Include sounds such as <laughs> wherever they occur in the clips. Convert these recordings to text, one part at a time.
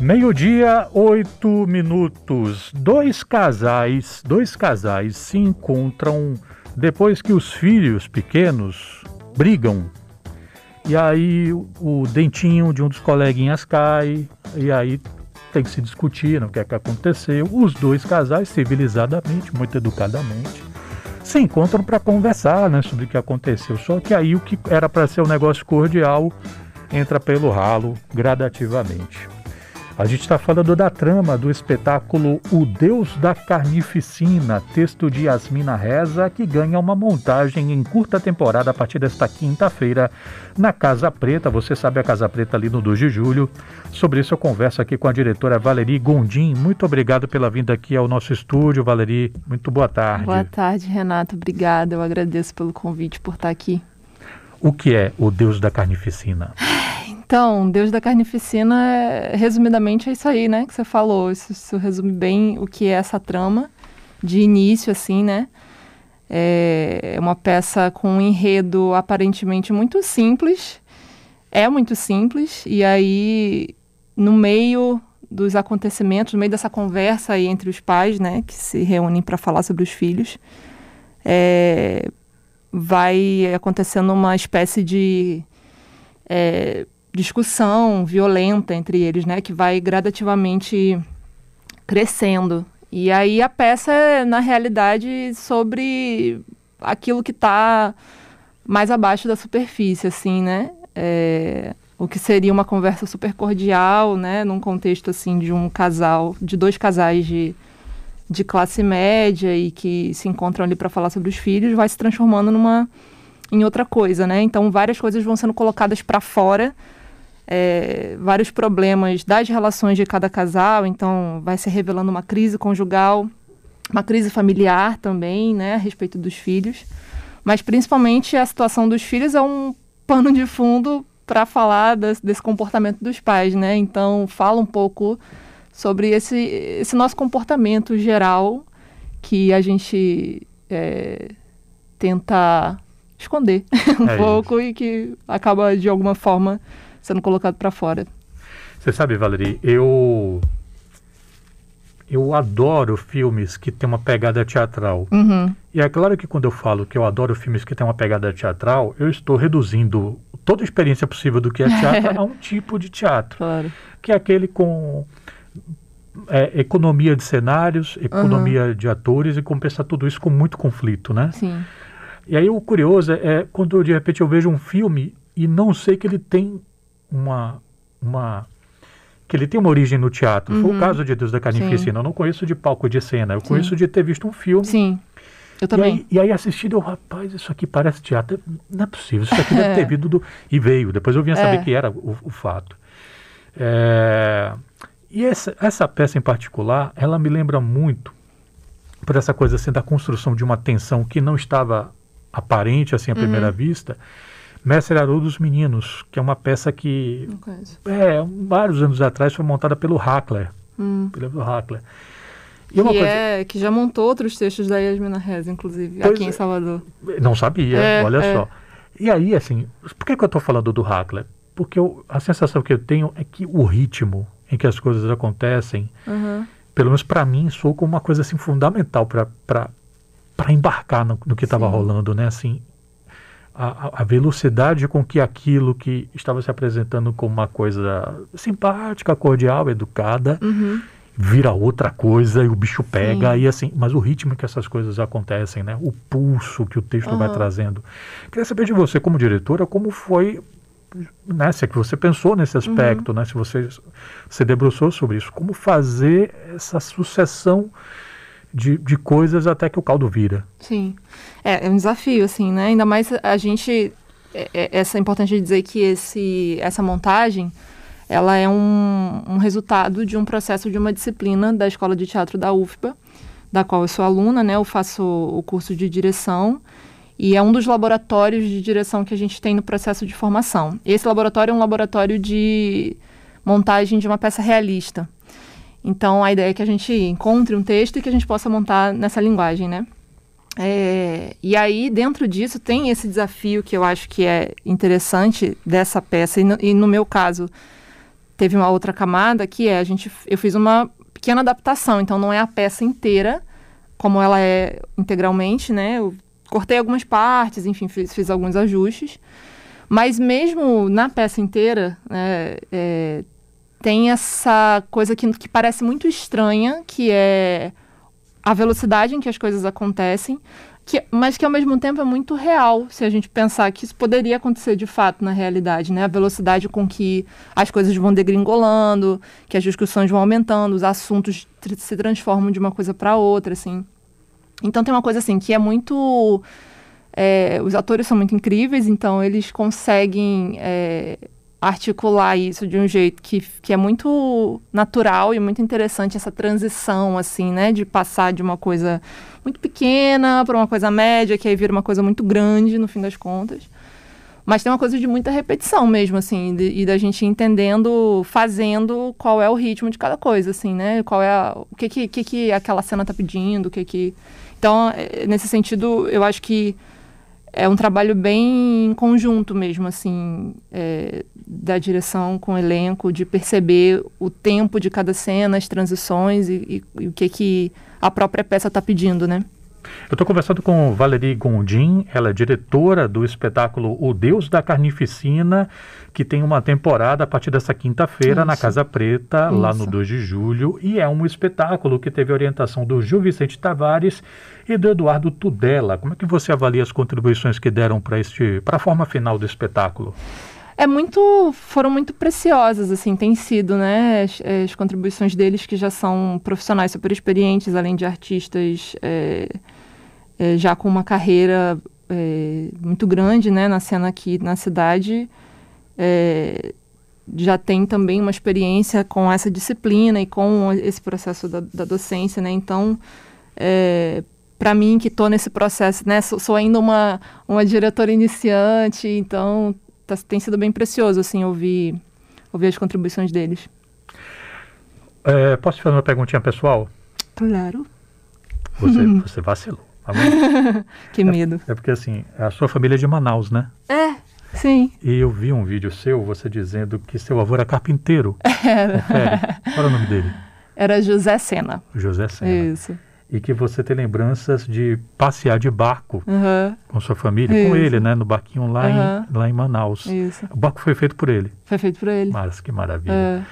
Meio-dia, oito minutos. Dois casais, dois casais se encontram depois que os filhos pequenos brigam. E aí o dentinho de um dos coleguinhas cai, e aí tem que se discutir o que é que aconteceu. Os dois casais, civilizadamente, muito educadamente, se encontram para conversar né, sobre o que aconteceu. Só que aí o que era para ser um negócio cordial entra pelo ralo gradativamente. A gente está falando da trama do espetáculo O Deus da Carnificina, texto de Yasmina Reza, que ganha uma montagem em curta temporada a partir desta quinta-feira na Casa Preta. Você sabe a Casa Preta ali no 2 de julho. Sobre isso eu converso aqui com a diretora Valerie Gondim. Muito obrigado pela vinda aqui ao nosso estúdio, Valerie. Muito boa tarde. Boa tarde, Renato. Obrigada. Eu agradeço pelo convite por estar aqui. O que é o Deus da Carnificina? <laughs> Então, Deus da Carnificina, é, resumidamente, é isso aí, né? Que você falou. Isso, isso, resume bem o que é essa trama, de início, assim, né? É uma peça com um enredo aparentemente muito simples. É muito simples. E aí, no meio dos acontecimentos, no meio dessa conversa aí entre os pais, né? Que se reúnem para falar sobre os filhos, é, vai acontecendo uma espécie de... É, discussão violenta entre eles, né, que vai gradativamente crescendo. E aí a peça é, na realidade, sobre aquilo que está mais abaixo da superfície, assim, né? É, o que seria uma conversa super cordial, né? Num contexto, assim, de um casal, de dois casais de, de classe média e que se encontram ali para falar sobre os filhos, vai se transformando numa em outra coisa, né? Então várias coisas vão sendo colocadas para fora é, vários problemas das relações de cada casal, então vai se revelando uma crise conjugal, uma crise familiar também, né, a respeito dos filhos. Mas principalmente a situação dos filhos é um pano de fundo para falar das, desse comportamento dos pais, né? Então fala um pouco sobre esse, esse nosso comportamento geral que a gente é, tenta esconder <laughs> um é pouco isso. e que acaba de alguma forma sendo colocado para fora. Você sabe, Valerie, eu eu adoro filmes que têm uma pegada teatral. Uhum. E é claro que quando eu falo que eu adoro filmes que têm uma pegada teatral, eu estou reduzindo toda a experiência possível do que é teatro a um <laughs> tipo de teatro. Claro. Que é aquele com é, economia de cenários, economia uhum. de atores e compensar tudo isso com muito conflito, né? Sim. E aí o curioso é quando de repente eu vejo um filme e não sei que ele tem uma, uma que ele tem uma origem no teatro. Uhum. Foi o uhum. caso de Deus da Carnificina. Eu não conheço de palco de cena, eu Sim. conheço de ter visto um filme. Sim. Eu também. E aí, aí assistindo, eu, rapaz, isso aqui parece teatro. Não é possível, isso aqui deve <laughs> ter vindo do. E veio. Depois eu vim a saber é. que era o, o fato. É... E essa, essa peça em particular, ela me lembra muito, por essa coisa assim, da construção de uma tensão que não estava aparente assim à primeira uhum. vista Mestre Haroldo dos Meninos, que é uma peça que é, vários anos atrás foi montada pelo Hackler. Hum. Pelo Hackler. E que, coisa... é, que já montou outros textos da Yasmina Reza, inclusive, pois aqui em é. Salvador. Não sabia, é, olha é. só. E aí, assim, por que, que eu estou falando do Hackler? Porque eu, a sensação que eu tenho é que o ritmo em que as coisas acontecem, uhum. pelo menos para mim, soou como uma coisa assim fundamental para embarcar no, no que estava rolando, né? Assim, a, a, velocidade com que aquilo que estava se apresentando como uma coisa simpática, cordial, educada, uhum. vira outra coisa e o bicho pega Sim. e assim, mas o ritmo que essas coisas acontecem, né? O pulso que o texto uhum. vai trazendo. Queria saber de você como diretora, como foi né, se é que você pensou nesse uhum. aspecto, uhum. né, se você se debruçou sobre isso, como fazer essa sucessão de, de coisas até que o caldo vira. Sim. É, é um desafio, assim, né? Ainda mais a gente. É, é, essa é importante dizer que esse, essa montagem ela é um, um resultado de um processo de uma disciplina da Escola de Teatro da UFBA, da qual eu sou aluna, né? Eu faço o curso de direção e é um dos laboratórios de direção que a gente tem no processo de formação. Esse laboratório é um laboratório de montagem de uma peça realista. Então, a ideia é que a gente encontre um texto e que a gente possa montar nessa linguagem, né? É, e aí, dentro disso, tem esse desafio que eu acho que é interessante dessa peça, e no, e no meu caso, teve uma outra camada que é a gente, eu fiz uma pequena adaptação, então não é a peça inteira como ela é integralmente, né? Eu cortei algumas partes, enfim, fiz, fiz alguns ajustes. Mas mesmo na peça inteira, né, é, tem essa coisa que, que parece muito estranha, que é a velocidade em que as coisas acontecem, que, mas que ao mesmo tempo é muito real, se a gente pensar que isso poderia acontecer de fato na realidade, né? A velocidade com que as coisas vão degringolando, que as discussões vão aumentando, os assuntos tr se transformam de uma coisa para outra, assim. Então tem uma coisa assim que é muito é, os atores são muito incríveis, então eles conseguem é, articular isso de um jeito que, que é muito natural e muito interessante essa transição assim, né, de passar de uma coisa muito pequena para uma coisa média, que aí vira uma coisa muito grande no fim das contas. Mas tem uma coisa de muita repetição mesmo, assim, de, e da gente entendendo, fazendo qual é o ritmo de cada coisa, assim, né? Qual é a, o que que, que que aquela cena tá pedindo, o que que... Então, é, nesse sentido, eu acho que é um trabalho bem conjunto mesmo, assim, é, da direção com o elenco, de perceber o tempo de cada cena, as transições e, e, e o que, que a própria peça está pedindo, né? Eu estou conversando com Valerie Gondim, ela é diretora do espetáculo O Deus da Carnificina, que tem uma temporada a partir dessa quinta-feira na Casa Preta, Isso. lá no 2 de julho, e é um espetáculo que teve orientação do Gil Vicente Tavares e do Eduardo Tudela. Como é que você avalia as contribuições que deram para este para a forma final do espetáculo? É muito foram muito preciosas assim tem sido né as, as, contribuições deles que já são profissionais super experientes além de artistas é, é, já com uma carreira é, muito grande né na cena aqui na cidade. É, já tem também uma experiência com essa disciplina e com esse processo da, da docência né então é, para mim que estou nesse processo né sou, sou ainda uma uma diretora iniciante então tá, tem sido bem precioso, assim, ouvir, ouvir as contribuições deles. É, posso fazer uma perguntinha pessoal? Claro. Você, <laughs> você vacilou. Tá <laughs> que medo. É, é, porque, assim, a sua família é de Manaus, né? É, sim. E eu vi um vídeo seu, você dizendo que seu avô era carpinteiro. <laughs> Era. Qual era o nome dele? Era José Sena. José Sena. Isso e que você tem lembranças de passear de barco uhum. com sua família, Isso. com ele, né, no barquinho lá, uhum. em, lá em Manaus. Isso. O barco foi feito por ele. Foi feito por ele. Mas que maravilha. É.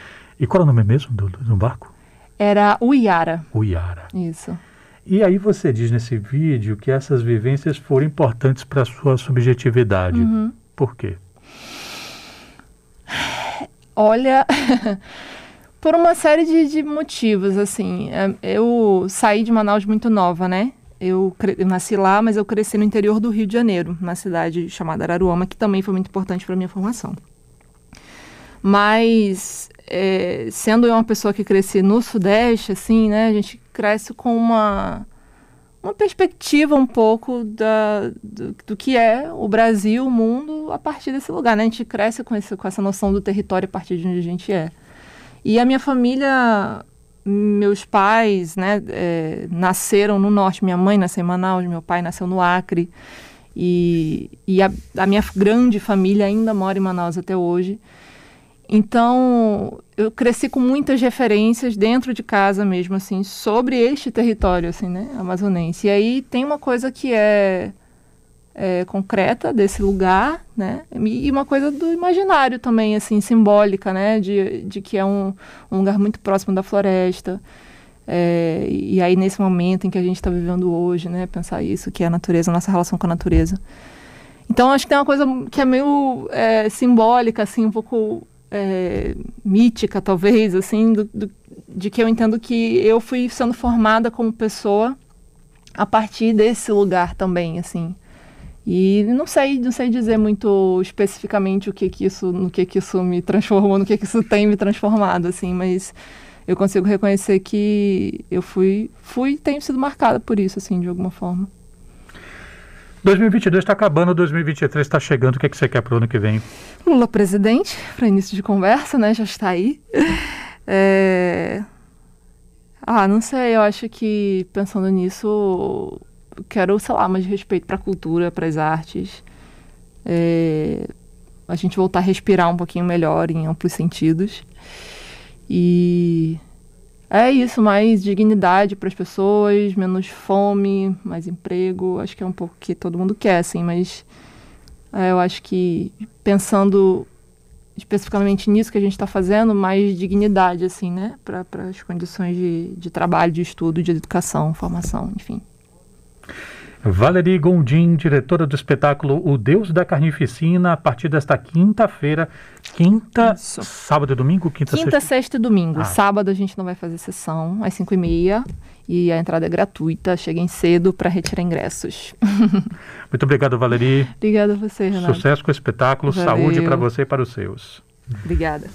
E qual é o nome mesmo do, do barco? Era Uiara. Uiara. Isso. E aí você diz nesse vídeo que essas vivências foram importantes para a sua subjetividade. Uhum. Por quê? Olha, <laughs> por uma série de, de motivos, assim. É, eu saí de Manaus muito nova, né? Eu, eu, nasci lá, mas eu cresci no interior do Rio de Janeiro, na cidade chamada Araruama, que também foi muito importante para minha formação. Mas, é, sendo eu uma pessoa que cresci no Sudeste, assim, né? A gente cresce com uma, uma perspectiva um pouco da, do, do, que é o Brasil, o mundo, a partir desse lugar, né? A gente cresce com, esse, com essa noção do território a partir de onde a gente é. E a minha família, meus pais, né, é, nasceram no norte. Minha mãe nasceu em Manaus, meu pai nasceu no Acre. E, e a, a minha grande família ainda mora em Manaus até hoje. Então, eu cresci com muitas referências dentro de casa mesmo, assim, sobre este território, assim, né, amazonense. E aí tem uma coisa que é é, concreta desse lugar, né? E uma coisa do imaginário também, assim, simbólica, né? De, de que é um, um lugar muito próximo da floresta. É, e aí, nesse momento em que a gente está vivendo hoje, né? Pensar isso, que é a natureza, a nossa relação com a natureza. Então, acho que tem uma coisa que é meio é, simbólica, assim, um pouco é, mítica, talvez, assim, do, do, de que eu entendo que eu fui sendo formada como pessoa a partir desse lugar também, assim. E não sei, não sei dizer muito especificamente o que que isso, no que que isso me transformou, no que que isso tem me transformado, assim, mas eu consigo reconhecer que eu fui, fui, tenho sido marcada por isso, assim, de alguma forma. 2022 está acabando, 2023 está chegando. O que, é que você quer para o ano que vem? Lula presidente, para início de conversa, né? Já está aí. <laughs> É... Ah, não sei, eu acho que pensando nisso, quero, sei lá, mais respeito para a cultura, para as artes. É, a gente voltar a respirar um pouquinho melhor em amplos sentidos. E é isso, mais dignidade para as pessoas, menos fome, mais emprego. Acho que é um pouco que todo mundo quer, assim, mas é, eu acho que pensando especificamente nisso que a gente está fazendo, mais dignidade, assim, né, para as condições de, de trabalho, de estudo, de educação, formação, enfim. Valerie Gondim, diretora do espetáculo O Deus da Carnificina, a partir desta quinta-feira, quinta, Isso. sábado e domingo? Quinta, quinta sexta... sexta e domingo. Ah. Sábado a gente não vai fazer sessão, às cinco e meia, e a entrada é gratuita. Cheguem cedo para retirar ingressos. <laughs> Muito obrigado, Valerie. Obrigada a você, Renato. Sucesso com o espetáculo, Valeu. saúde para você e para os seus. Obrigada.